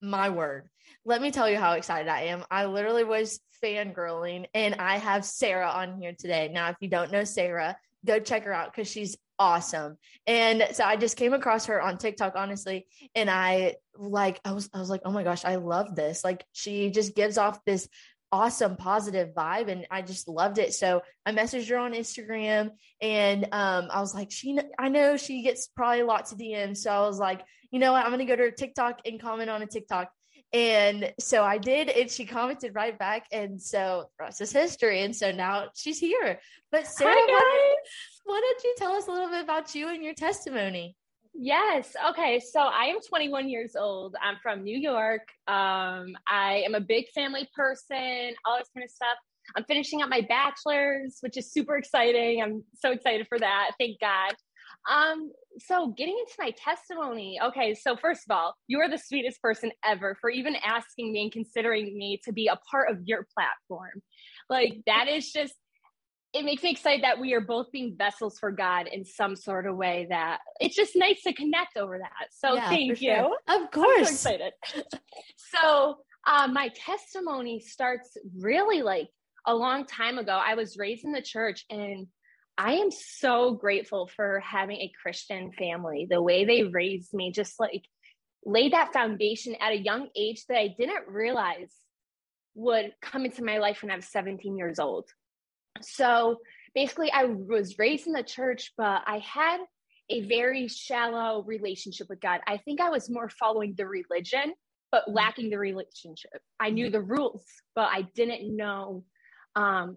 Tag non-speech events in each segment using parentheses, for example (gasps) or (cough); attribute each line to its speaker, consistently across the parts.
Speaker 1: my word. Let me tell you how excited I am. I literally was fangirling and I have Sarah on here today. Now, if you don't know Sarah, go check her out because she's awesome. And so I just came across her on TikTok, honestly, and I like I was I was like, oh my gosh, I love this. Like she just gives off this awesome positive vibe and I just loved it. So I messaged her on Instagram and um, I was like, she I know she gets probably lots of DMs. So I was like, you know what, I'm gonna go to her TikTok and comment on a TikTok. And so I did, and she commented right back. And so the rest is history. And so now she's here. But Sarah, why, why don't you tell us a little bit about you and your testimony?
Speaker 2: Yes. Okay. So I am 21 years old. I'm from New York. Um, I am a big family person, all this kind of stuff. I'm finishing up my bachelor's, which is super exciting. I'm so excited for that. Thank God. Um, so getting into my testimony. Okay, so first of all, you are the sweetest person ever for even asking me and considering me to be a part of your platform. Like that is just it makes me excited that we are both being vessels for God in some sort of way that it's just nice to connect over that. So yeah, thank you. Sure.
Speaker 1: Of course.
Speaker 2: So excited. (laughs) so uh, my testimony starts really like a long time ago. I was raised in the church and I am so grateful for having a Christian family. The way they raised me just like laid that foundation at a young age that I didn't realize would come into my life when I was 17 years old. So basically, I was raised in the church, but I had a very shallow relationship with God. I think I was more following the religion, but lacking the relationship. I knew the rules, but I didn't know um,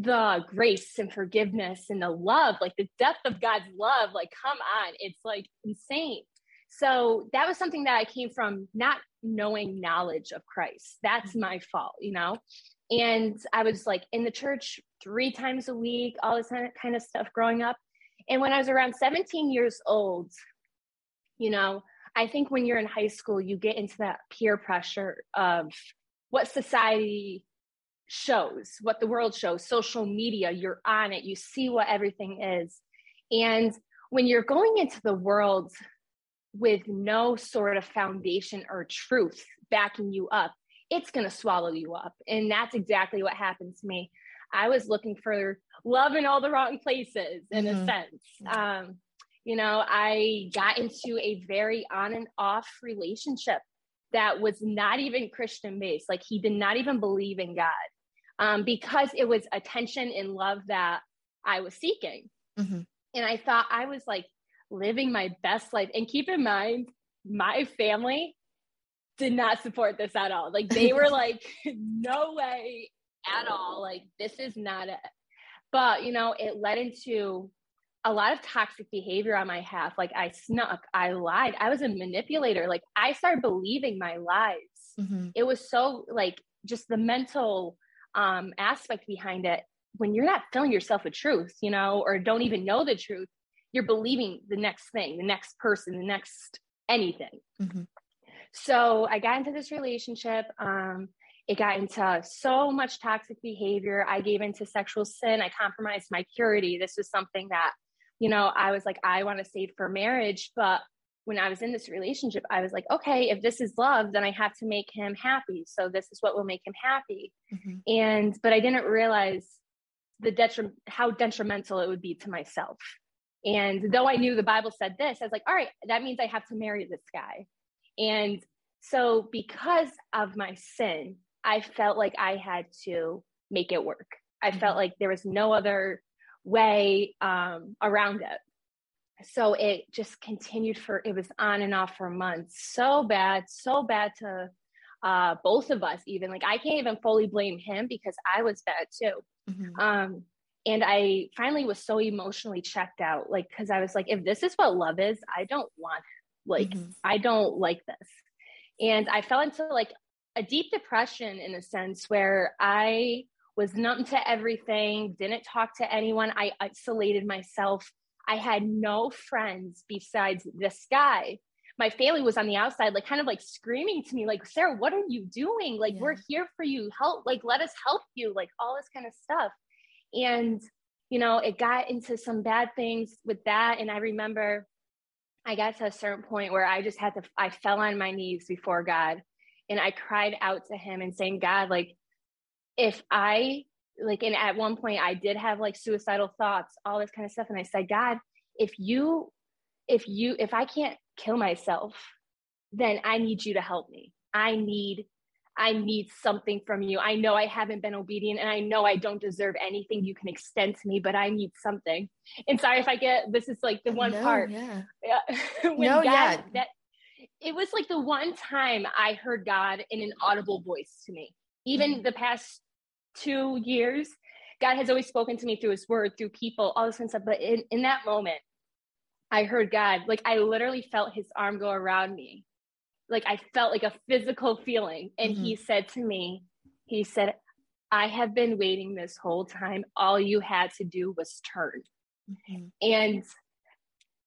Speaker 2: the grace and forgiveness and the love, like the depth of God's love. Like, come on, it's like insane. So that was something that I came from not knowing knowledge of Christ. That's my fault, you know? And I was like in the church three times a week, all this kind of stuff growing up. And when I was around 17 years old, you know, I think when you're in high school, you get into that peer pressure of what society shows, what the world shows, social media, you're on it, you see what everything is. And when you're going into the world with no sort of foundation or truth backing you up, it's going to swallow you up. And that's exactly what happened to me. I was looking for love in all the wrong places, in mm-hmm. a sense. Um, you know, I got into a very on and off relationship that was not even Christian based. Like he did not even believe in God um, because it was attention and love that I was seeking. Mm-hmm. And I thought I was like living my best life. And keep in mind, my family did not support this at all. Like they were (laughs) like, no way at all. Like this is not it. But you know, it led into a lot of toxic behavior on my half. Like I snuck, I lied, I was a manipulator. Like I started believing my lies. Mm-hmm. It was so like just the mental um aspect behind it. When you're not filling yourself with truth, you know, or don't even know the truth, you're believing the next thing, the next person, the next anything. Mm-hmm. So I got into this relationship. Um, it got into so much toxic behavior. I gave into sexual sin. I compromised my purity. This was something that, you know, I was like, I want to save for marriage. But when I was in this relationship, I was like, okay, if this is love, then I have to make him happy. So this is what will make him happy. Mm-hmm. And, but I didn't realize the detrim- how detrimental it would be to myself. And though I knew the Bible said this, I was like, all right, that means I have to marry this guy. And so, because of my sin, I felt like I had to make it work. I felt mm-hmm. like there was no other way um, around it. So it just continued for, it was on and off for months. So bad, so bad to uh, both of us, even. Like, I can't even fully blame him because I was bad too. Mm-hmm. Um, and I finally was so emotionally checked out, like, because I was like, if this is what love is, I don't want it. Like, mm-hmm. I don't like this. And I fell into like a deep depression in a sense where I was numb to everything, didn't talk to anyone. I isolated myself. I had no friends besides this guy. My family was on the outside, like kind of like screaming to me, like, Sarah, what are you doing? Like, yeah. we're here for you. Help, like, let us help you, like all this kind of stuff. And, you know, it got into some bad things with that. And I remember I got to a certain point where I just had to, I fell on my knees before God and I cried out to him and saying, God, like, if I, like, and at one point I did have like suicidal thoughts, all this kind of stuff. And I said, God, if you, if you, if I can't kill myself, then I need you to help me. I need I need something from you. I know I haven't been obedient and I know I don't deserve anything you can extend to me, but I need something. And sorry if I get this is like the one
Speaker 1: no,
Speaker 2: part.
Speaker 1: Yeah. (laughs) No,
Speaker 2: God,
Speaker 1: yeah.
Speaker 2: that it was like the one time I heard God in an audible voice to me. Even mm-hmm. the past two years, God has always spoken to me through his word, through people, all this kind of stuff. But in, in that moment, I heard God, like I literally felt his arm go around me like I felt like a physical feeling. And mm-hmm. he said to me, he said, I have been waiting this whole time. All you had to do was turn. Mm-hmm. And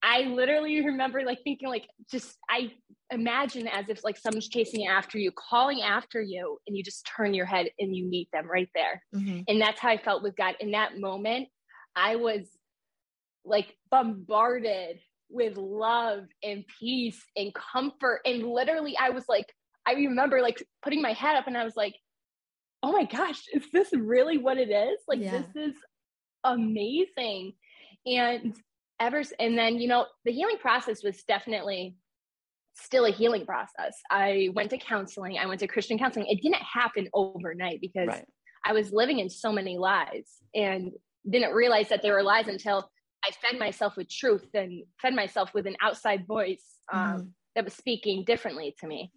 Speaker 2: I literally remember like thinking like just I imagine as if like someone's chasing after you, calling after you, and you just turn your head and you meet them right there. Mm-hmm. And that's how I felt with God. In that moment, I was like bombarded with love and peace and comfort. And literally, I was like, I remember like putting my head up and I was like, oh my gosh, is this really what it is? Like, yeah. this is amazing. And ever, and then, you know, the healing process was definitely still a healing process. I went to counseling, I went to Christian counseling. It didn't happen overnight because right. I was living in so many lies and didn't realize that they were lies until I fed myself with truth and fed myself with an outside voice um, mm-hmm. that was speaking differently to me.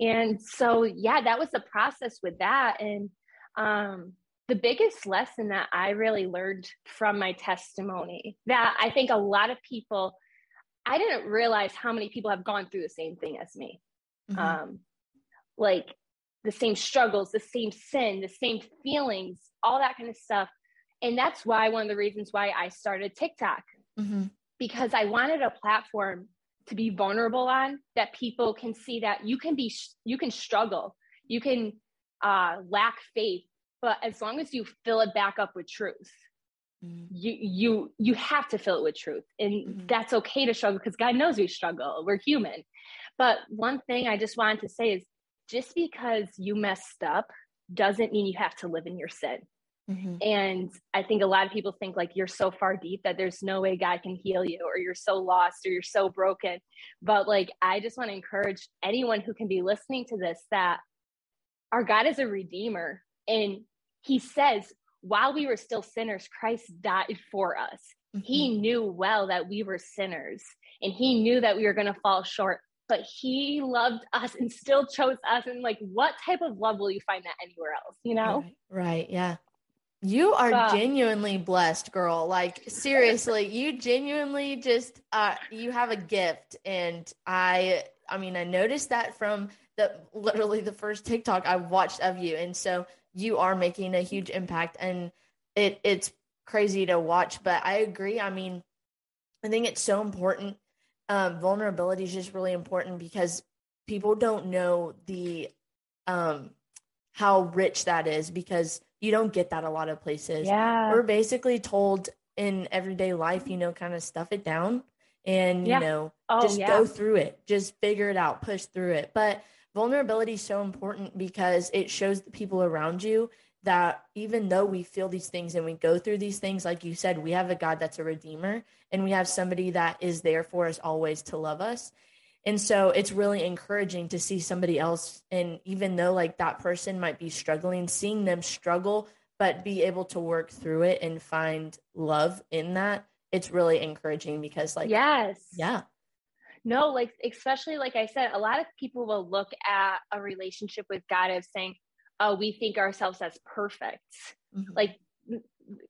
Speaker 2: And so, yeah, that was the process with that. And um, the biggest lesson that I really learned from my testimony that I think a lot of people, I didn't realize how many people have gone through the same thing as me. Mm-hmm. Um, like the same struggles, the same sin, the same feelings, all that kind of stuff and that's why one of the reasons why I started TikTok mm-hmm. because I wanted a platform to be vulnerable on that people can see that you can be you can struggle you can uh, lack faith but as long as you fill it back up with truth mm-hmm. you you you have to fill it with truth and mm-hmm. that's okay to struggle because god knows we struggle we're human but one thing i just wanted to say is just because you messed up doesn't mean you have to live in your sin Mm-hmm. And I think a lot of people think like you're so far deep that there's no way God can heal you, or you're so lost, or you're so broken. But like, I just want to encourage anyone who can be listening to this that our God is a redeemer. And he says, while we were still sinners, Christ died for us. Mm-hmm. He knew well that we were sinners and he knew that we were going to fall short but he loved us and still chose us and like what type of love will you find that anywhere else you know
Speaker 1: right, right. yeah you are genuinely blessed, girl. Like seriously, you genuinely just uh you have a gift and I I mean, I noticed that from the literally the first TikTok I watched of you and so you are making a huge impact and it it's crazy to watch, but I agree. I mean, I think it's so important. Um, vulnerability is just really important because people don't know the um how rich that is because you don't get that a lot of places.
Speaker 2: Yeah.
Speaker 1: We're basically told in everyday life, you know, kind of stuff it down and, yeah. you know, oh, just yeah. go through it, just figure it out, push through it. But vulnerability is so important because it shows the people around you that even though we feel these things and we go through these things, like you said, we have a God that's a redeemer and we have somebody that is there for us always to love us. And so it's really encouraging to see somebody else. And even though like that person might be struggling, seeing them struggle, but be able to work through it and find love in that, it's really encouraging because, like,
Speaker 2: yes.
Speaker 1: Yeah.
Speaker 2: No, like, especially like I said, a lot of people will look at a relationship with God as saying, oh, we think ourselves as perfect. Mm-hmm. Like,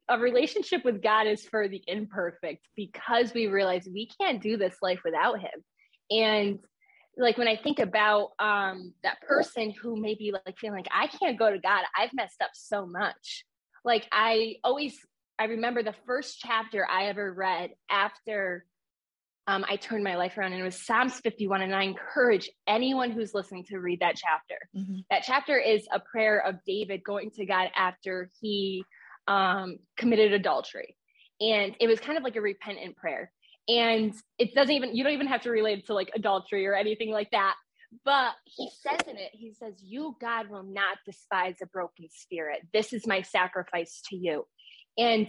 Speaker 2: a relationship with God is for the imperfect because we realize we can't do this life without Him. And like when I think about um, that person who may be like feeling like I can't go to God, I've messed up so much. Like I always, I remember the first chapter I ever read after um, I turned my life around, and it was Psalms 51. And I encourage anyone who's listening to read that chapter. Mm-hmm. That chapter is a prayer of David going to God after he um, committed adultery. And it was kind of like a repentant prayer. And it doesn't even, you don't even have to relate it to like adultery or anything like that. But he says in it, he says, You, God, will not despise a broken spirit. This is my sacrifice to you. And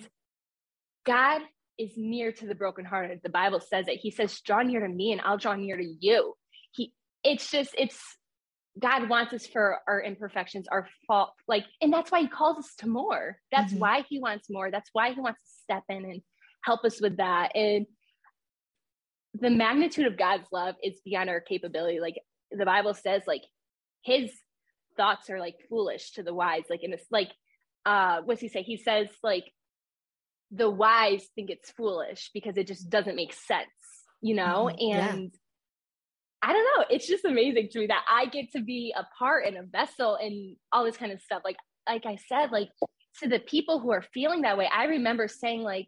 Speaker 2: God is near to the brokenhearted. The Bible says it. He says, Draw near to me and I'll draw near to you. He it's just it's God wants us for our imperfections, our fault, like, and that's why he calls us to more. That's mm-hmm. why he wants more. That's why he wants to step in and help us with that. And the magnitude of God's love is beyond our capability. Like the Bible says, like his thoughts are like foolish to the wise. Like in this, like, uh, what's he say? He says, like, the wise think it's foolish because it just doesn't make sense, you know? Mm-hmm. And yeah. I don't know. It's just amazing to me that I get to be a part and a vessel and all this kind of stuff. Like, like I said, like to the people who are feeling that way, I remember saying, like,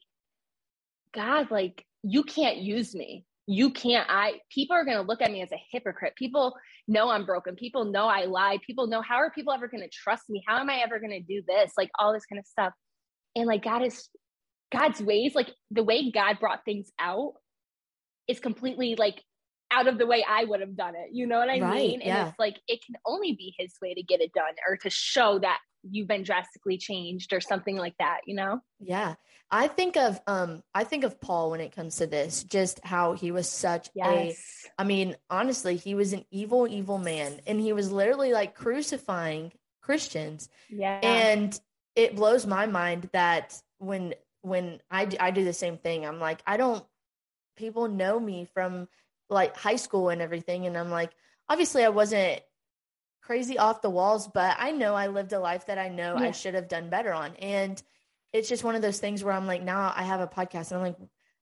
Speaker 2: God, like, you can't use me. You can't. I, people are going to look at me as a hypocrite. People know I'm broken. People know I lied. People know, how are people ever going to trust me? How am I ever going to do this? Like, all this kind of stuff. And like, God is, God's ways, like the way God brought things out is completely like out of the way I would have done it. You know what I right, mean? And yeah. it's like it can only be his way to get it done or to show that you've been drastically changed or something like that, you know?
Speaker 1: Yeah. I think of um I think of Paul when it comes to this, just how he was such yes. a I mean, honestly, he was an evil, evil man. And he was literally like crucifying Christians.
Speaker 2: Yeah.
Speaker 1: And it blows my mind that when when I I do the same thing, I'm like, I don't people know me from like high school and everything. And I'm like, obviously, I wasn't crazy off the walls, but I know I lived a life that I know yeah. I should have done better on. And it's just one of those things where I'm like, now I have a podcast, and I'm like,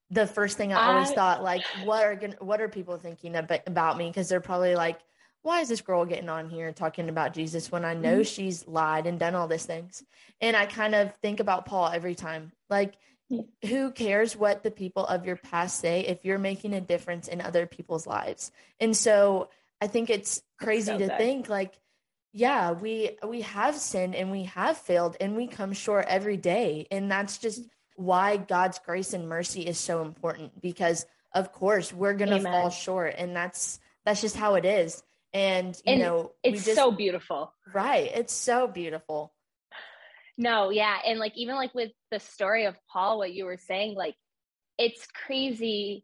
Speaker 1: the first thing I always I, thought, like, what are gonna, what are people thinking about, about me? Because they're probably like, why is this girl getting on here talking about Jesus when I know mm-hmm. she's lied and done all these things? And I kind of think about Paul every time. Like, who cares what the people of your past say if you're making a difference in other people's lives? And so i think it's crazy so to think like yeah we we have sinned and we have failed and we come short every day. And that's just why god's grace and mercy is so important because of course we're gonna Amen. fall short and that's that's just how it is. And you and know
Speaker 2: it's
Speaker 1: just,
Speaker 2: so beautiful.
Speaker 1: Right. It's so beautiful
Speaker 2: no, yeah. And like even like with the story of Paul, what you were saying, like it's crazy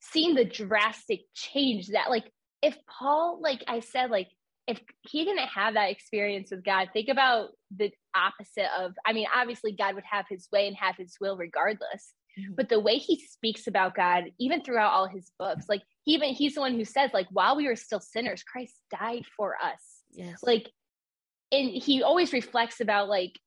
Speaker 2: seeing the drastic change that like if Paul, like I said, like if he didn't have that experience with God, think about the opposite of, I mean, obviously God would have his way and have his will regardless. Mm-hmm. But the way he speaks about God, even throughout all his books, like he even he's the one who says, like, while we were still sinners, Christ died for us.
Speaker 1: Yes.
Speaker 2: Like, and he always reflects about like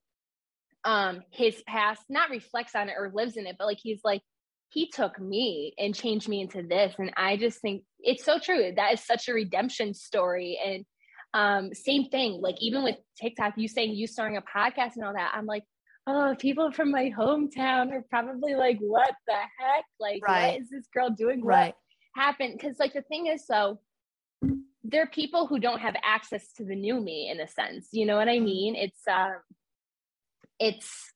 Speaker 2: um his past not reflects on it or lives in it but like he's like he took me and changed me into this and i just think it's so true that is such a redemption story and um same thing like even with tiktok you saying you starting a podcast and all that i'm like oh people from my hometown are probably like what the heck like right. what is this girl doing right. what happened because like the thing is so there are people who don't have access to the new me in a sense you know what i mm-hmm. mean it's um it's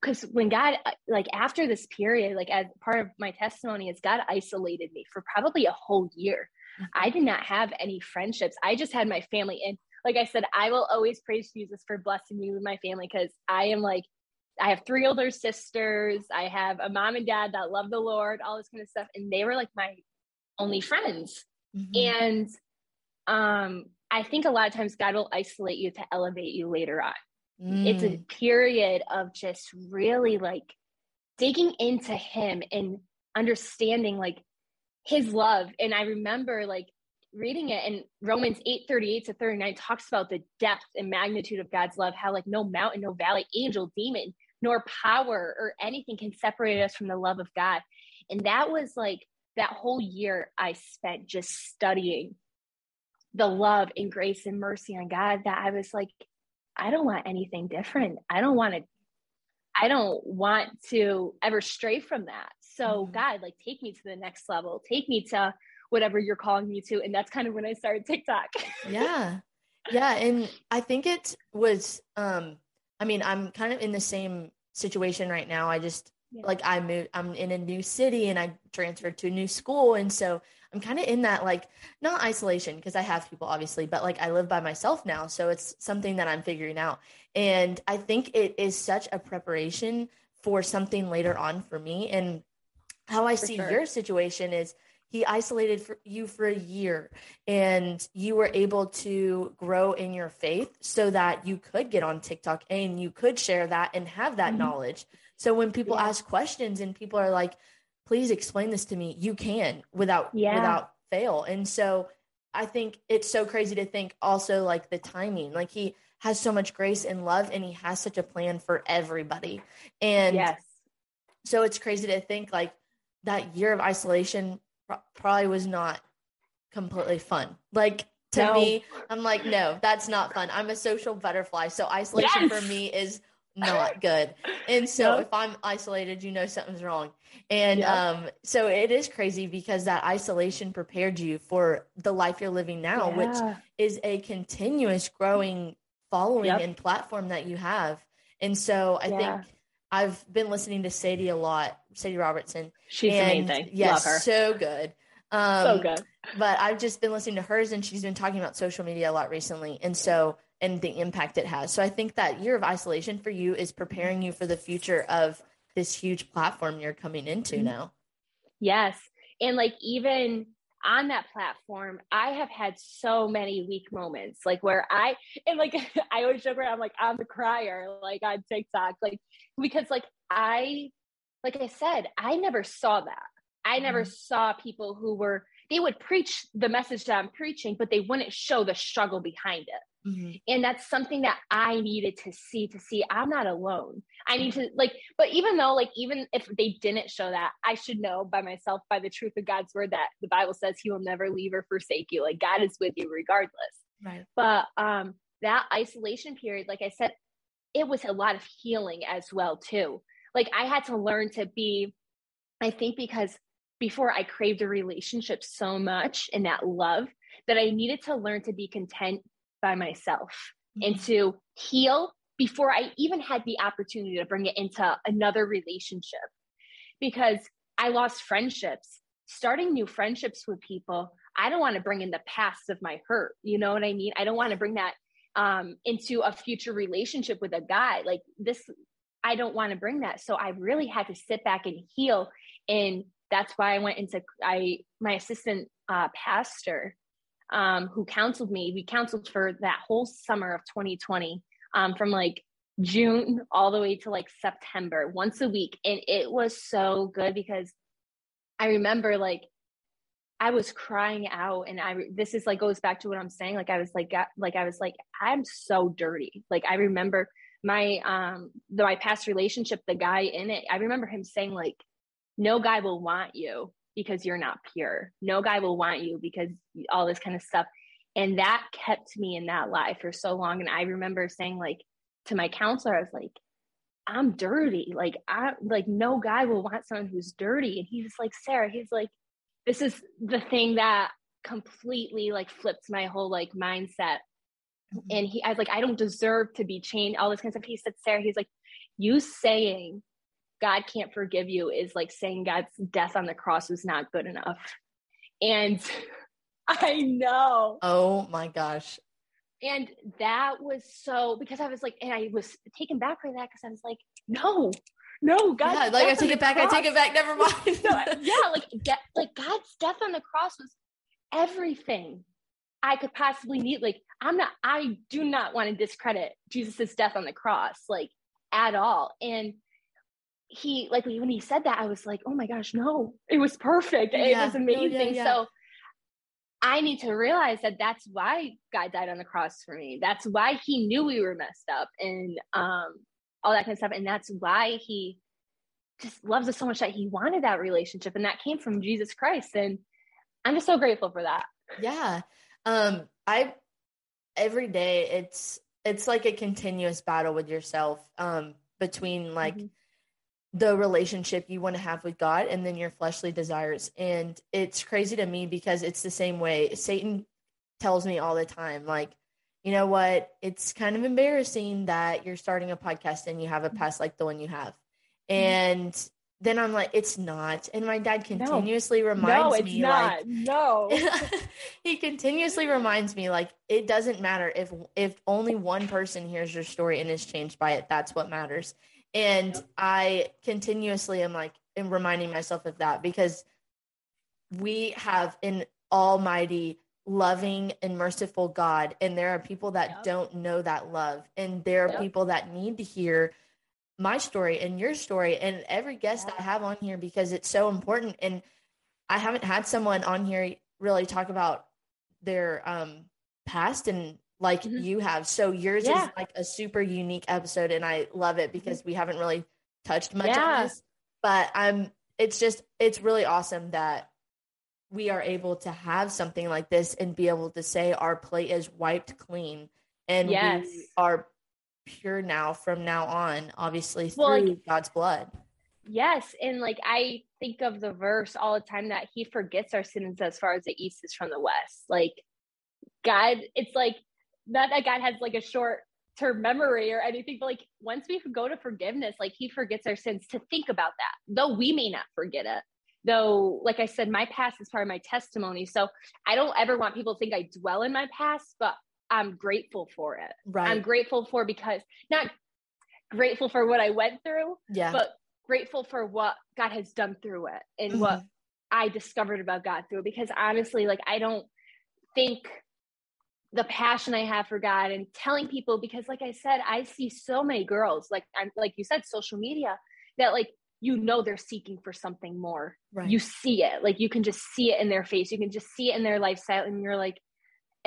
Speaker 2: because when God, like after this period, like as part of my testimony, is God isolated me for probably a whole year. Mm-hmm. I did not have any friendships. I just had my family. And like I said, I will always praise Jesus for blessing me with my family because I am like, I have three older sisters. I have a mom and dad that love the Lord, all this kind of stuff. And they were like my only friends. Mm-hmm. And um, I think a lot of times God will isolate you to elevate you later on. Mm. It's a mm. period of just really like digging into him and understanding like his love. And I remember like reading it and Romans 8 38 to 39 talks about the depth and magnitude of God's love, how like no mountain, no valley, angel, demon, nor power or anything can separate us from the love of God. And that was like that whole year I spent just studying the love and grace and mercy on God that I was like, I don't want anything different. I don't want to I don't want to ever stray from that. So mm-hmm. God, like take me to the next level. Take me to whatever you're calling me to. And that's kind of when I started TikTok. (laughs)
Speaker 1: yeah. Yeah. And I think it was um I mean, I'm kind of in the same situation right now. I just yeah. like I moved, I'm in a new city and I transferred to a new school. And so I'm kind of in that like not isolation because I have people obviously, but like I live by myself now. So it's something that I'm figuring out. And I think it is such a preparation for something later on for me. And how I for see sure. your situation is he isolated for you for a year and you were able to grow in your faith so that you could get on TikTok and you could share that and have that mm-hmm. knowledge. So when people yeah. ask questions and people are like, please explain this to me, you can without yeah. without fail. And so I think it's so crazy to think also like the timing. Like he has so much grace and love and he has such a plan for everybody. And yes. so it's crazy to think like that year of isolation probably was not completely fun. Like to no. me, I'm like, no, that's not fun. I'm a social butterfly. So isolation yes. for me is not good. And so if I'm isolated, you know something's wrong. And um so it is crazy because that isolation prepared you for the life you're living now, yeah. which is a continuous growing following yep. and platform that you have. And so I yeah. think I've been listening to Sadie a lot, Sadie Robertson.
Speaker 2: She's amazing.
Speaker 1: Yes,
Speaker 2: Love her.
Speaker 1: so good.
Speaker 2: Um, so good.
Speaker 1: But I've just been listening to hers, and she's been talking about social media a lot recently, and so and the impact it has. So I think that year of isolation for you is preparing you for the future of this huge platform you're coming into mm-hmm. now.
Speaker 2: Yes, and like even on that platform, I have had so many weak moments, like where I and like (laughs) I always joke around, I'm like I'm the crier, like on TikTok, like because like I, like I said, I never saw that. I never mm-hmm. saw people who were they would preach the message that I'm preaching, but they wouldn't show the struggle behind it. Mm-hmm. And that's something that I needed to see to see I'm not alone. I need to like, but even though, like, even if they didn't show that, I should know by myself, by the truth of God's word, that the Bible says He will never leave or forsake you. Like, God is with you regardless.
Speaker 1: Right.
Speaker 2: But um, that isolation period, like I said, it was a lot of healing as well, too. Like, I had to learn to be, I think, because before I craved a relationship so much and that love that I needed to learn to be content by myself mm-hmm. and to heal before I even had the opportunity to bring it into another relationship because I lost friendships. Starting new friendships with people, I don't want to bring in the past of my hurt. You know what I mean? I don't want to bring that um, into a future relationship with a guy. Like this, I don't want to bring that. So I really had to sit back and heal. And that's why I went into I my assistant uh, pastor um, who counseled me. We counseled for that whole summer of 2020 um, from like June all the way to like September, once a week. And it was so good because I remember like I was crying out and I this is like goes back to what I'm saying like I was like like I was like I'm so dirty like I remember my um the, my past relationship the guy in it I remember him saying like no guy will want you because you're not pure. No guy will want you because all this kind of stuff. And that kept me in that lie for so long. And I remember saying, like, to my counselor, I was like, I'm dirty. Like, I like no guy will want someone who's dirty. And he's like, Sarah, he's like, this is the thing that completely like flipped my whole like mindset. Mm-hmm. And he, I was like, I don't deserve to be chained, all this kind of stuff. He said, Sarah, he's like, you saying God can't forgive you is like saying God's death on the cross was not good enough. And (laughs) I know.
Speaker 1: Oh my gosh.
Speaker 2: And that was so because I was like, and I was taken back by that because I was like, no, no, God.
Speaker 1: Yeah, like I take it back, cross. I take it back, never (laughs) mind.
Speaker 2: no, yeah, like de- like God's death on the cross was everything I could possibly need. Like, I'm not, I do not want to discredit Jesus's death on the cross, like at all. And he like when he said that, I was like, oh my gosh, no, it was perfect. It was amazing. yeah, yeah. So I need to realize that that's why God died on the cross for me. That's why he knew we were messed up and um all that kind of stuff. And that's why he just loves us so much that he wanted that relationship. And that came from Jesus Christ. And I'm just so grateful for that.
Speaker 1: Yeah. Um, I every day it's it's like a continuous battle with yourself um between like mm-hmm the relationship you want to have with God and then your fleshly desires. And it's crazy to me because it's the same way. Satan tells me all the time, like, you know what? It's kind of embarrassing that you're starting a podcast and you have a past like the one you have. Mm-hmm. And then I'm like, it's not. And my dad continuously no. reminds no, it's me not. like
Speaker 2: no. (laughs)
Speaker 1: he continuously reminds me like it doesn't matter if if only one person hears your story and is changed by it. That's what matters. And I continuously am like am reminding myself of that because we have an almighty loving and merciful God and there are people that yep. don't know that love and there are yep. people that need to hear my story and your story and every guest yeah. I have on here because it's so important. And I haven't had someone on here really talk about their um past and like mm-hmm. you have. So yours yeah. is like a super unique episode and I love it because mm-hmm. we haven't really touched much yeah. on this. But I'm it's just it's really awesome that we are able to have something like this and be able to say our plate is wiped clean and yes. we are pure now from now on, obviously through well, like, God's blood.
Speaker 2: Yes. And like I think of the verse all the time that he forgets our sins as far as the east is from the west. Like God, it's like not that God has like a short term memory or anything, but like once we go to forgiveness, like he forgets our sins to think about that, though we may not forget it. Though, like I said, my past is part of my testimony. So I don't ever want people to think I dwell in my past, but I'm grateful for it. Right. I'm grateful for because not grateful for what I went through,
Speaker 1: yeah.
Speaker 2: but grateful for what God has done through it and mm-hmm. what I discovered about God through it. Because honestly, like I don't think the passion I have for God and telling people because like I said, I see so many girls, like I'm like you said, social media, that like you know they're seeking for something more. Right. You see it. Like you can just see it in their face. You can just see it in their lifestyle. And you're like,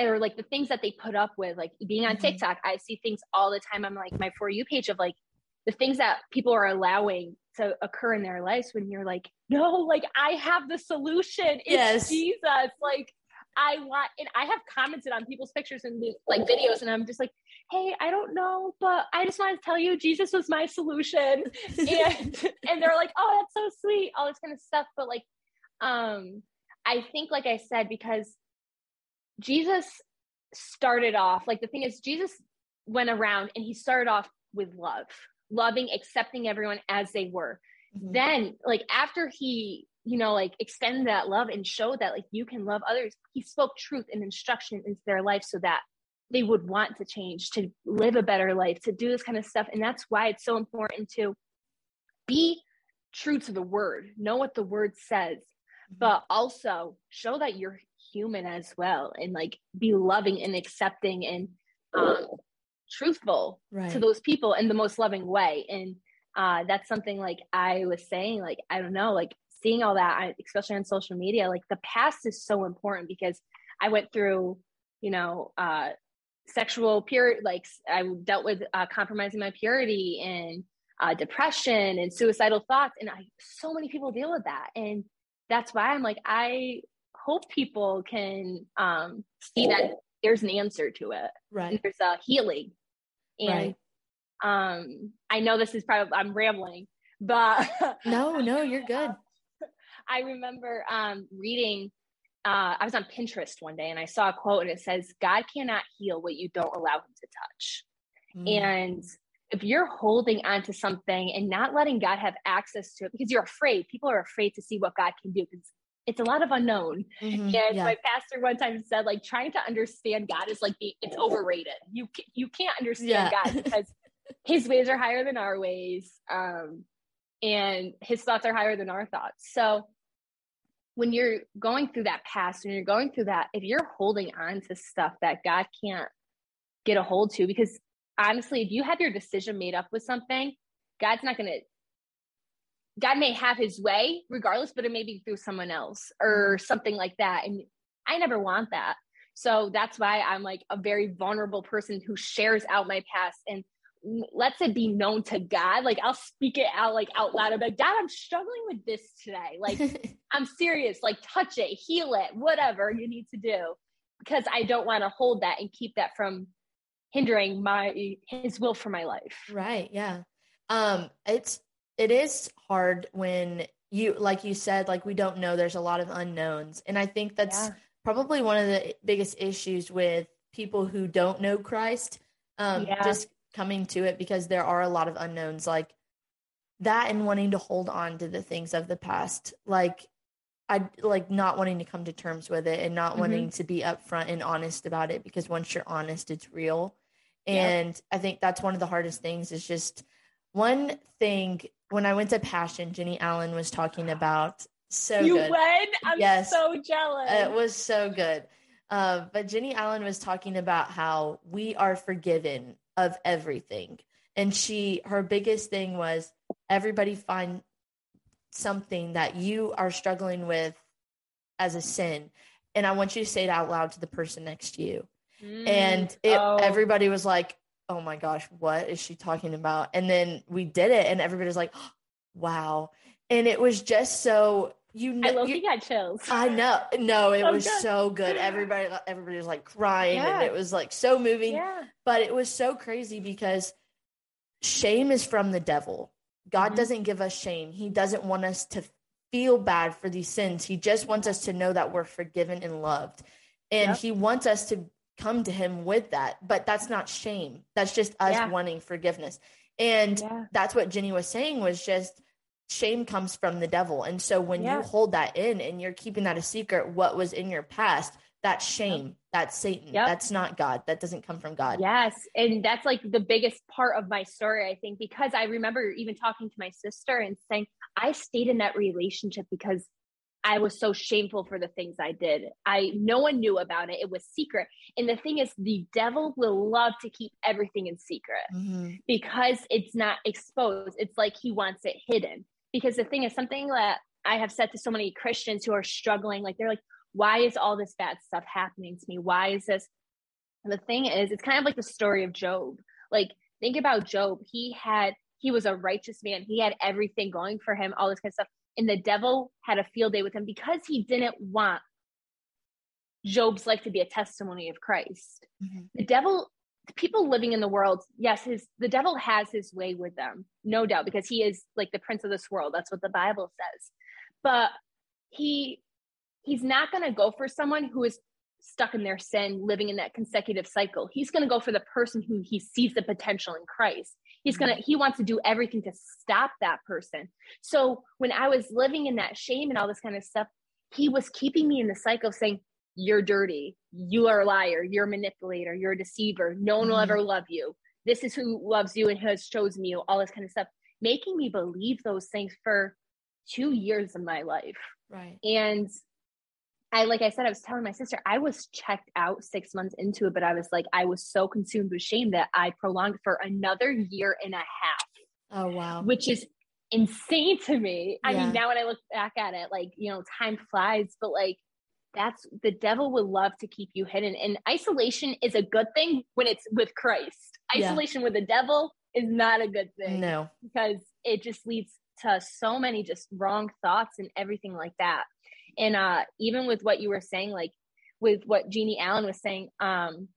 Speaker 2: or like the things that they put up with, like being on mm-hmm. TikTok, I see things all the time. I'm like my for you page of like the things that people are allowing to occur in their lives when you're like, no, like I have the solution. It's yes. Jesus. Like I want, and I have commented on people's pictures and like videos, and I'm just like, hey, I don't know, but I just want to tell you, Jesus was my solution, (laughs) and and they're like, oh, that's so sweet, all this kind of stuff. But like, um, I think, like I said, because Jesus started off like the thing is Jesus went around and he started off with love, loving, accepting everyone as they were. Mm-hmm. Then like after he you know like extend that love and show that like you can love others he spoke truth and instruction into their life so that they would want to change to live a better life to do this kind of stuff and that's why it's so important to be true to the word know what the word says mm-hmm. but also show that you're human as well and like be loving and accepting and um, truthful right. to those people in the most loving way and uh, that's something like i was saying like i don't know like seeing all that especially on social media like the past is so important because i went through you know uh sexual pure like i dealt with uh, compromising my purity and uh, depression and suicidal thoughts and i so many people deal with that and that's why i'm like i hope people can um, see that there's an answer to it.
Speaker 1: Right.
Speaker 2: There's a healing. And right. um, I know this is probably, I'm rambling, but.
Speaker 1: no, no, you're (laughs) good.
Speaker 2: I remember um, reading, uh, I was on Pinterest one day and I saw a quote and it says, God cannot heal what you don't allow him to touch. Mm. And if you're holding on to something and not letting God have access to it because you're afraid, people are afraid to see what God can do because it's a lot of unknown. Mm-hmm, and yeah. my pastor one time said, like, trying to understand God is like it's overrated. You you can't understand yeah. God (laughs) because His ways are higher than our ways, um, and His thoughts are higher than our thoughts. So when you're going through that past, when you're going through that, if you're holding on to stuff that God can't get a hold to, because honestly, if you have your decision made up with something, God's not going to God may have his way regardless, but it may be through someone else or mm-hmm. something like that. And I never want that. So that's why I'm like a very vulnerable person who shares out my past and lets it be known to God. Like I'll speak it out like out loud. I'm like, Dad, I'm struggling with this today. Like (laughs) I'm serious. Like touch it, heal it, whatever you need to do. Because I don't want to hold that and keep that from hindering my his will for my life.
Speaker 1: Right. Yeah. Um, it's it is hard when you like you said like we don't know there's a lot of unknowns and i think that's yeah. probably one of the biggest issues with people who don't know christ um yeah. just coming to it because there are a lot of unknowns like that and wanting to hold on to the things of the past like i like not wanting to come to terms with it and not
Speaker 2: Mhm.
Speaker 1: wanting to be upfront and honest about it because once you're honest it's real and i think that's one of the hardest things is just one thing when i went to passion jennie allen was talking about so
Speaker 2: you
Speaker 1: good
Speaker 2: went? I'm
Speaker 1: Yes.
Speaker 2: so jealous.
Speaker 1: it was so good. Uh, but Jennie Allen was talking about how we are forgiven of everything. And she, her biggest thing was everybody find something that you are struggling with as a sin. And I want you to say it out loud to the person next to you. And
Speaker 2: Mm,
Speaker 1: it,
Speaker 2: oh,
Speaker 1: everybody was like, oh my gosh, what is she talking about? And then we did it, and everybody was like, (gasps) wow. And it was just so, you know,
Speaker 2: I love
Speaker 1: you-
Speaker 2: got chills.
Speaker 1: I know. No, it
Speaker 2: So
Speaker 1: was
Speaker 2: good.
Speaker 1: so good. (gasps) Everybody everybody was like crying
Speaker 2: Yeah.
Speaker 1: and it was like so moving.
Speaker 2: yeah.
Speaker 1: But it was so crazy because shame is from the devil. God
Speaker 2: Mhm.
Speaker 1: doesn't give us shame. He doesn't want us to feel bad for these sins. He just wants us to know that we're forgiven and loved. And
Speaker 2: Yep.
Speaker 1: he wants us to come to him with that. But that's not shame. That's just us
Speaker 2: Yeah.
Speaker 1: wanting forgiveness. And that's what Jennie was saying was just shame comes from the devil. And so when
Speaker 2: Yeah.
Speaker 1: you hold that in and you're keeping that a secret, what was in your past, that's shame. That's Satan.
Speaker 2: Yep.
Speaker 1: That's not God. That doesn't come from God.
Speaker 2: Yes. And that's like the biggest part of my story, I think, because I remember even talking to my sister and saying, I stayed in that relationship because I was so shameful for the things I did. I no one knew about it. It was secret. And the thing is, the devil will love to keep everything in secret
Speaker 1: Mhm.
Speaker 2: because it's not exposed. It's like he wants it hidden. Because the thing is, something that I have said to so many Christians who are struggling, like they're like, why is all this bad stuff happening to me? Why is this? And the thing is, it's kind of like the story of Job. Like, think about Job. He had, he was a righteous man. He had everything going for him, all this kind of stuff. And the devil had a field day with him because he didn't want Job's life to be a testimony of Christ.
Speaker 1: Mhm.
Speaker 2: The devil, people living in the world, yes, his the devil has his way with them, no doubt, because he is like the prince of this world. That's what the Bible says. But he he's not going to go for someone who is stuck in their sin, living in that consecutive cycle. He's going to go for the person who he sees the potential in Christ. He's going to he wants to do everything to stop that person. So when I was living in that shame and all this kind of stuff, he was keeping me in the cycle saying, You're dirty. You are a liar. You're a manipulator. You're a deceiver. No one will
Speaker 1: Mhm.
Speaker 2: ever love you. This is who loves you and has chosen you, all this kind of stuff, making me believe those things for two years of my life.
Speaker 1: Right.
Speaker 2: And I, like I said, I was telling my sister, I was checked out six months into it, but I was like, I was so consumed with shame that I prolonged for another year and a half
Speaker 1: Oh wow.
Speaker 2: which is insane to me. I
Speaker 1: Yeah.
Speaker 2: mean, now when I look back at it, like, you know, time flies, but like, that's the devil would love to keep you hidden. And isolation is a good thing when it's with Christ.
Speaker 1: Yeah.
Speaker 2: Isolation with the devil is not a good thing
Speaker 1: No.
Speaker 2: because it just leads to so many just wrong thoughts and everything like that. And uh even with what you were saying, like with what Jennie Allen was saying, um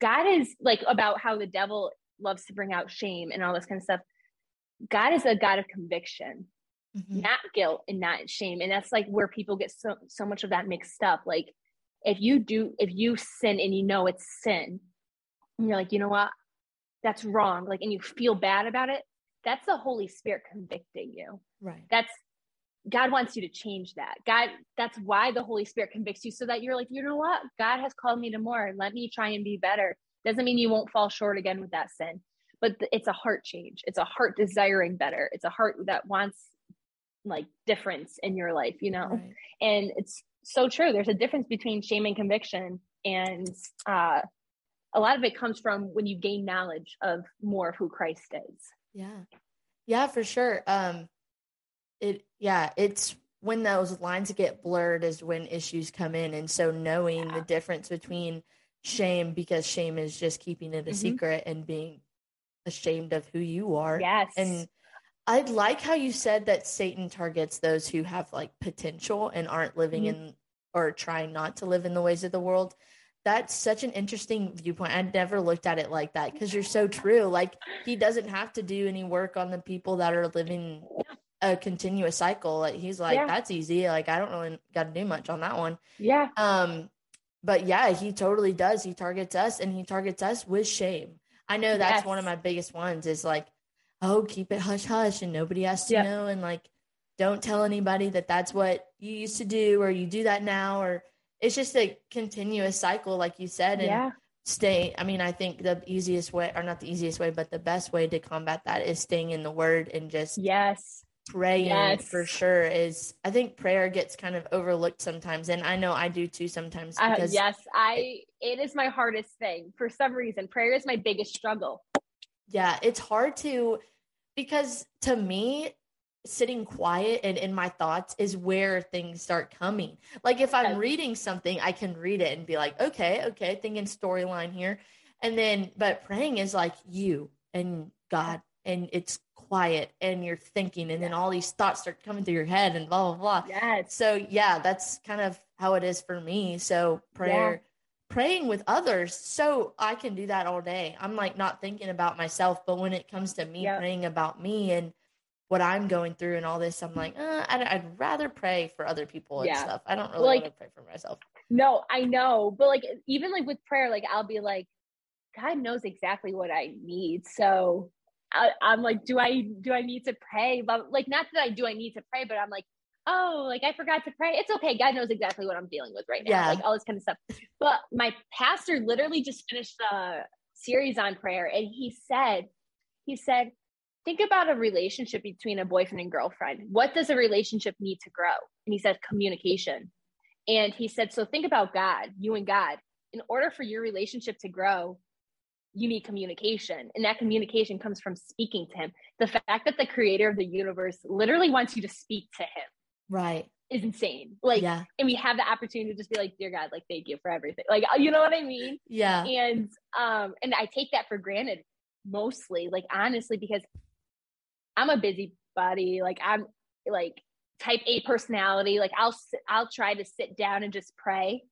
Speaker 2: God is like about how the devil loves to bring out shame and all this kind of stuff. God is a God of conviction,
Speaker 1: Mhm.
Speaker 2: not guilt and not shame. And that's like where people get so so much of that mixed up. Like if you do if you sin and you know it's sin, and you're like, you know what? That's wrong. Like and you feel bad about it, that's the Holy Spirit convicting you.
Speaker 1: Right.
Speaker 2: That's God wants you to change that. God, that's why the Holy Spirit convicts you so that you're like, you know what? God has called me to more. Let me try and be better. Doesn't mean you won't fall short again with that sin, but it's a heart change. It's a heart desiring better. It's a heart that wants like difference in your life, you know?
Speaker 1: Right.
Speaker 2: And it's so true. There's a difference between shame and conviction. And uh, a lot of it comes from when you gain knowledge of more of who Christ is.
Speaker 1: Yeah. Yeah, for sure. Um it yeah, it's when those lines get blurred is when issues come in and so knowing the difference between shame because shame is just keeping it a
Speaker 2: Mhm.
Speaker 1: secret and being ashamed of who you are.
Speaker 2: Yes.
Speaker 1: And I like how you said that Satan targets those who have like potential and aren't living
Speaker 2: Mhm.
Speaker 1: in or trying not to live in the ways of the world. That's such an interesting viewpoint. I never looked at it like that because you're so true. Like he doesn't have to do any work on the people that are living a continuous cycle. Like he's like,
Speaker 2: Yeah.
Speaker 1: that's easy. Like I don't really got to do much on that one.
Speaker 2: yeah.
Speaker 1: Um, but yeah, he totally does. He targets us and he targets us with shame. I know that's one of my biggest ones is like, oh, keep it hush hush and nobody has to
Speaker 2: Yeah.
Speaker 1: know. And like, don't tell anybody that that's what you used to do or you do that now. Or it's just a continuous cycle, like you said. And
Speaker 2: yeah.
Speaker 1: stay. I mean, I think the easiest way, or not the easiest way, but the best way to combat that is staying in the word and just
Speaker 2: Yes.
Speaker 1: praying
Speaker 2: Yes.
Speaker 1: for sure. Is I think prayer gets kind of overlooked sometimes. And I know I do too sometimes
Speaker 2: Uh, yes, I it is my hardest thing for some reason. Prayer is my biggest struggle.
Speaker 1: yeah it's hard to because to me sitting quiet and in my thoughts is where things start coming. Like if i'm reading something i can read it and be like okay okay thinking storyline here. And then but praying is like you and god and it's quiet and you're thinking and then all these thoughts start coming through your head and blah blah blah.
Speaker 2: Yeah
Speaker 1: so yeah that's kind of how it is for me. So prayer praying with others so i can do that all day i'm like not thinking about myself but when it comes to me
Speaker 2: Yep.
Speaker 1: praying about me and what i'm going through and all this i'm like uh, I'd, I'd rather pray for other people and
Speaker 2: Yeah.
Speaker 1: stuff i don't really
Speaker 2: Like-
Speaker 1: want to pray for myself
Speaker 2: No, I know, but like even like with prayer, like I'll be like, God knows exactly what I need. So I, I'm like, do I do I need to pray? But like, not that I do I need to pray, but I'm like, oh, like I forgot to pray. It's okay. God knows exactly what I'm dealing with right now.
Speaker 1: Yeah.
Speaker 2: Like all this kind of stuff. But my pastor literally just finished a series on prayer, and he said, he said. Think about a relationship between a boyfriend and girlfriend. What does a relationship need to grow? And he said communication. And he said, So think about God, you and God. In order for your relationship to grow, you need communication. And that communication comes from speaking to Him. The fact that the creator of the universe literally wants you to speak to Him
Speaker 1: right
Speaker 2: is insane. Like,
Speaker 1: yeah
Speaker 2: and we have the opportunity to just be like, Dear God, like, thank you for everything. Like, you know what I mean?
Speaker 1: yeah
Speaker 2: and um and i take that for granted mostly like honestly because i'm a busybody like i'm like type a personality like i'll i'll try to sit down and just pray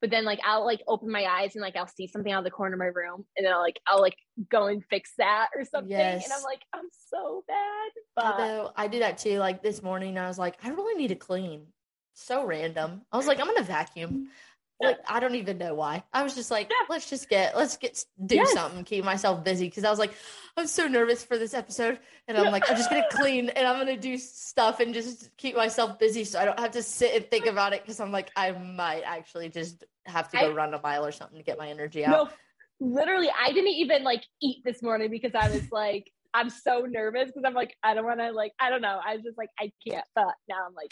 Speaker 2: but then like i'll like open my eyes and like i'll see something out of the corner of my room and then i'll like i'll like go and fix that or something and i'm like i'm so bad but
Speaker 1: Although I do that too. Like this morning, I was like, I really need to clean. So random. I was like, I'm gonna vacuum. Like I don't even know why. I was just like,
Speaker 2: Yeah.
Speaker 1: let's just get, let's get do
Speaker 2: Yes.
Speaker 1: something, keep myself busy because I was like, I'm so nervous for this episode, and I'm like, I'm just gonna clean and I'm gonna do stuff and just keep myself busy so I don't have to sit and think about it because I'm like, I might actually just have to go
Speaker 2: I-
Speaker 1: run a mile or something to get my energy out.
Speaker 2: no literally i didn't even like eat this morning because i was like i'm so nervous because i'm like i don't want to like i don't know i was just like i can't but now i'm like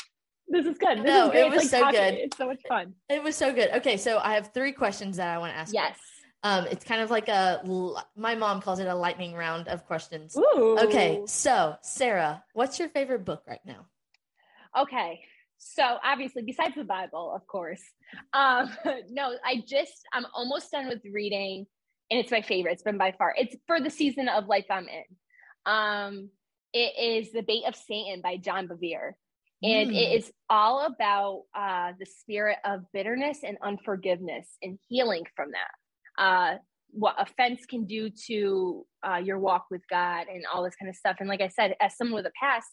Speaker 2: this is good this
Speaker 1: No,
Speaker 2: is great.
Speaker 1: it was
Speaker 2: like,
Speaker 1: so
Speaker 2: talking.
Speaker 1: good.
Speaker 2: it's so much fun
Speaker 1: It was so good. Okay, so I have three questions that I want to ask. you.
Speaker 2: yes
Speaker 1: Um, it's kind of like a my mom calls it a lightning round of questions.
Speaker 2: Ooh.
Speaker 1: Okay, so Sarah, what's your favorite book right now?
Speaker 2: Okay. So obviously, besides the Bible, of course. Um, (laughs) no, I just I'm almost done with reading, and it's my favorite. It's been by far. It's for the season of life I'm in. Um, it is The Bait of Satan by John Bevere. And
Speaker 1: Mm.
Speaker 2: it is all about uh, the spirit of bitterness and unforgiveness and healing from that. Uh, what offense can do to uh, your walk with God and all this kind of stuff. And like I said, as someone with a past,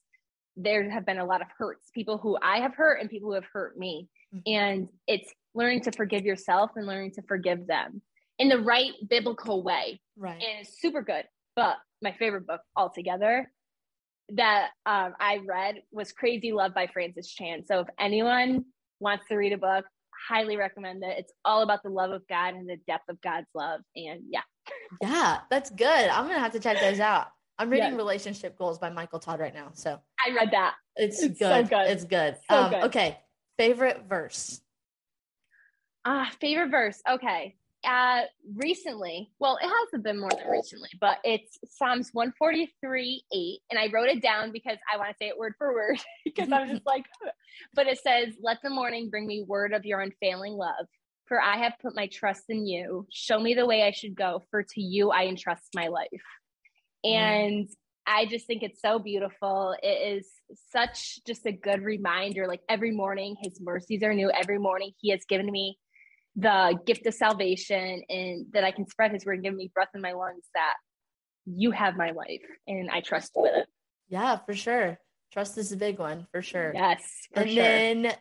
Speaker 2: there have been a lot of hurts, people who I have hurt and people who have hurt me.
Speaker 1: Mhm.
Speaker 2: And it's learning to forgive yourself and learning to forgive them in the right biblical way.
Speaker 1: Right.
Speaker 2: And it's super good. But my favorite book altogether that um, I read was Crazy Love by Francis Chan. So if anyone wants to read a book, highly recommend it. It's all about the love of God and the depth of God's love. And yeah,
Speaker 1: yeah, that's good. I'm gonna have to check those out. I'm reading
Speaker 2: Yes.
Speaker 1: Relationship Goals by Michael Todd right now, so
Speaker 2: I read that.
Speaker 1: it's,
Speaker 2: It's
Speaker 1: good.
Speaker 2: so good.
Speaker 1: It's good.
Speaker 2: So
Speaker 1: um,
Speaker 2: good.
Speaker 1: Okay, favorite verse.
Speaker 2: Ah, favorite verse. Okay. Uh recently, well, it hasn't been more than recently, but it's Psalms 143, 8. And I wrote it down because I want to say it word for word (laughs) because I'm just like, but it says, Let the morning bring me word of your unfailing love. For I have put my trust in you. Show me the way I should go, for to you I entrust my life. And I just think it's so beautiful. It is such just a good reminder. Like every morning, his mercies are new. Every morning, he has given me the gift of salvation and that I can spread his word and give me breath in my lungs that you have my life and I trust you with it.
Speaker 1: Yeah, for sure. Trust is a big one for sure.
Speaker 2: Yes, for
Speaker 1: and
Speaker 2: sure.
Speaker 1: then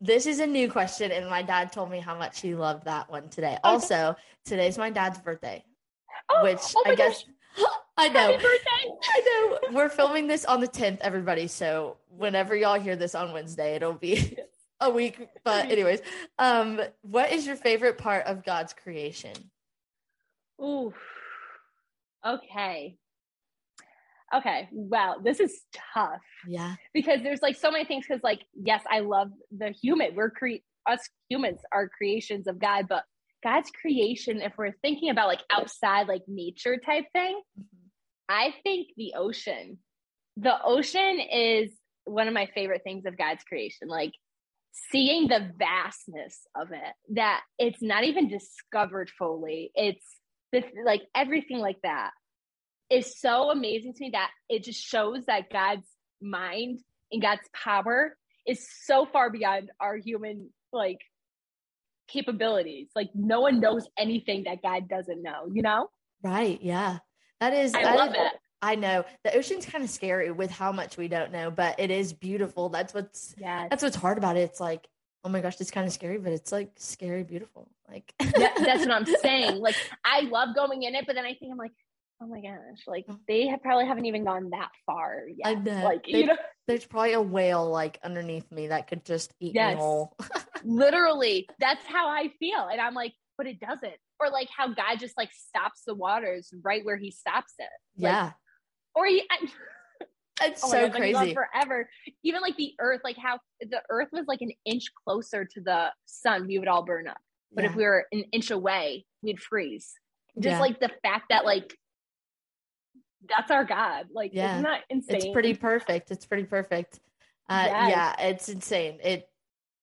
Speaker 1: this is a new question, and my dad told me how much he loved that one today. Also, today's my dad's birthday, (gasps)
Speaker 2: Oh,
Speaker 1: which
Speaker 2: oh
Speaker 1: I guess (gasps) I know.
Speaker 2: Happy birthday. (laughs)
Speaker 1: I know. We're filming this on the 10th, everybody. So whenever y'all hear this on Wednesday, it'll be a week. But anyways, um, what is your favorite part of God's creation?
Speaker 2: Ooh. Okay. Okay. Wow. This is tough
Speaker 1: Yeah.
Speaker 2: because there's like so many things. Because like, yes, I love the human. We're cre- us humans are creations of God, but God's creation, if we're thinking about like outside, like nature type thing, I think the ocean. The ocean is one of my favorite things of God's creation. Like seeing the vastness of it, that it's not even discovered fully. It's this like everything like that is so amazing to me that it just shows that God's mind and God's power is so far beyond our human like capabilities. Like no one knows anything that God doesn't know, you know?
Speaker 1: Right. Yeah. That is,
Speaker 2: I
Speaker 1: that
Speaker 2: love
Speaker 1: is-
Speaker 2: it.
Speaker 1: I know the ocean's kind of scary with how much we don't know, but it is beautiful. That's what's
Speaker 2: Yeah.
Speaker 1: that's what's hard about it. It's like, oh my gosh, it's kind of scary, but it's like scary beautiful. Like (laughs)
Speaker 2: that's what I'm saying. Like I love going in it, but then I think I'm like, oh my gosh, like mm. they have probably haven't even gone that far yet. Like you know,
Speaker 1: There's probably a whale like underneath me that could just eat me
Speaker 2: Yes.
Speaker 1: whole. (laughs)
Speaker 2: literally, that's how I feel, and I'm like, but it doesn't. Or like how God just like stops the waters right where He stops it. Like,
Speaker 1: yeah.
Speaker 2: Or he, I, (laughs)
Speaker 1: It's
Speaker 2: oh
Speaker 1: so
Speaker 2: God,
Speaker 1: crazy.
Speaker 2: forever. Even like the Earth, like how the Earth was like an inch closer to the sun, we would all burn up. But if we were an inch away, we'd freeze. Just
Speaker 1: Yeah.
Speaker 2: like the fact that like that's our God. Like
Speaker 1: Yeah.
Speaker 2: isn't that insane?
Speaker 1: it's pretty perfect. It's pretty perfect. Uh,
Speaker 2: Yes.
Speaker 1: Yeah, it's insane. It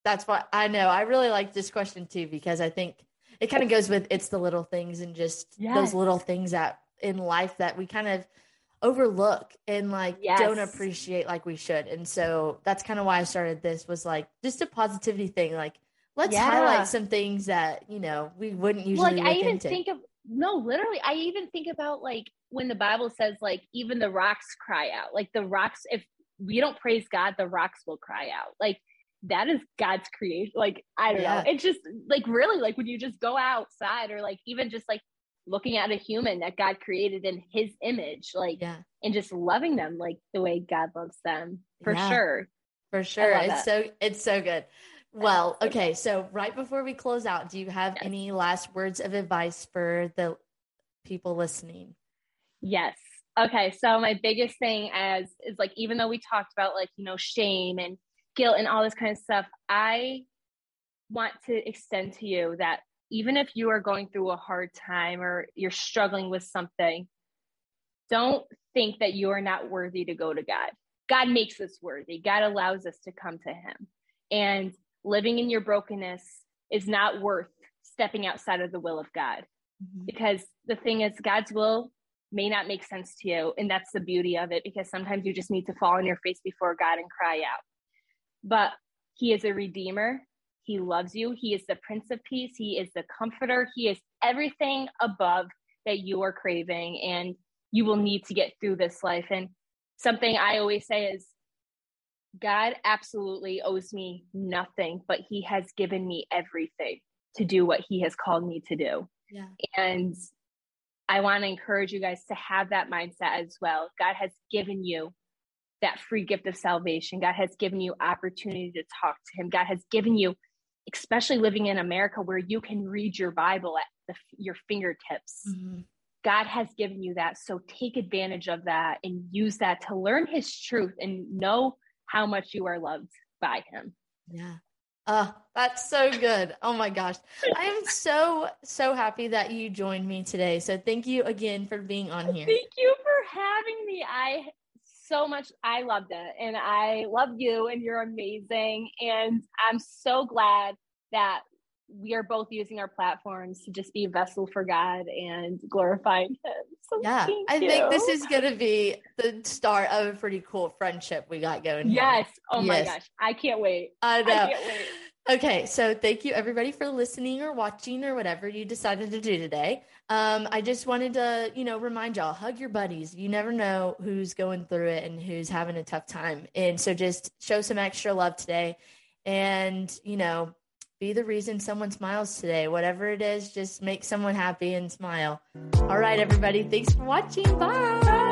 Speaker 1: that's what I know. I really like this question too because I think it kind of goes with it's the little things and just
Speaker 2: Yes.
Speaker 1: those little things that in life that we kind of overlook and like don't appreciate like we should. And so that's kind of why I started this was like just a positivity thing. Like let's
Speaker 2: Yeah.
Speaker 1: highlight some things that you know we wouldn't usually
Speaker 2: like I even
Speaker 1: into.
Speaker 2: think of no, literally, I even think about like when the Bible says like even the rocks cry out. Like the rocks, if we don't praise God, the rocks will cry out. Like that is God's creation. Like I don't
Speaker 1: Yeah.
Speaker 2: know. It's just like really like when you just go outside or like even just like looking at a human that God created in His image, like
Speaker 1: yeah.
Speaker 2: and just loving them like the way God loves them for
Speaker 1: Yeah.
Speaker 2: sure.
Speaker 1: For sure. It's so it's so good. Well, okay, so right before we close out, do you have
Speaker 2: Yes.
Speaker 1: any last words of advice for the people listening?
Speaker 2: Yes. Okay. So my biggest thing as is like even though we talked about like, you know, shame and guilt and all this kind of stuff, I want to extend to you that even if you are going through a hard time or you're struggling with something, don't think that you are not worthy to go to God. God makes us worthy. God allows us to come to him. And living in your brokenness is not worth stepping outside of the will of God mm-hmm. because the thing is god's will may not make sense to you and that's the beauty of it because sometimes you just need to fall on your face before god and cry out but he is a redeemer he loves you he is the prince of peace he is the comforter he is everything above that you are craving and you will need to get through this life and something i always say is god absolutely owes me nothing but he has given me everything to do what he has called me to do
Speaker 1: Yeah.
Speaker 2: and I want to encourage you guys to have that mindset as well. God has given you that free gift of salvation. God has given you opportunity to talk to him. God has given you especially living in America where you can read your Bible at the, your fingertips.
Speaker 1: Mhm.
Speaker 2: God has given you that. So take advantage of that and use that to learn his truth and know how much you are loved by him.
Speaker 1: Yeah. Oh, that's so good. Oh my gosh. I am so, so happy that you joined me today. So thank you again for being on here.
Speaker 2: Thank you for having me. I so much I loved it and I love you and you're amazing and I'm so glad that we are both using our platforms to just be a vessel for God and glorifying him. So
Speaker 1: Yeah. I think this is going to be the start of a pretty cool friendship we got going. here.
Speaker 2: Yes. Oh my
Speaker 1: Yes.
Speaker 2: gosh. I can't wait.
Speaker 1: I
Speaker 2: I
Speaker 1: know.
Speaker 2: can't wait.
Speaker 1: Okay, so thank you everybody for listening or watching or whatever you decided to do today. Um, I just wanted to, you know, remind y'all, hug your buddies. You never know who's going through it and who's having a tough time. And so just show some extra love today. And, you know, be the reason someone smiles today. Whatever it is, just make someone happy and smile. All right, everybody. Thanks for watching. Bye.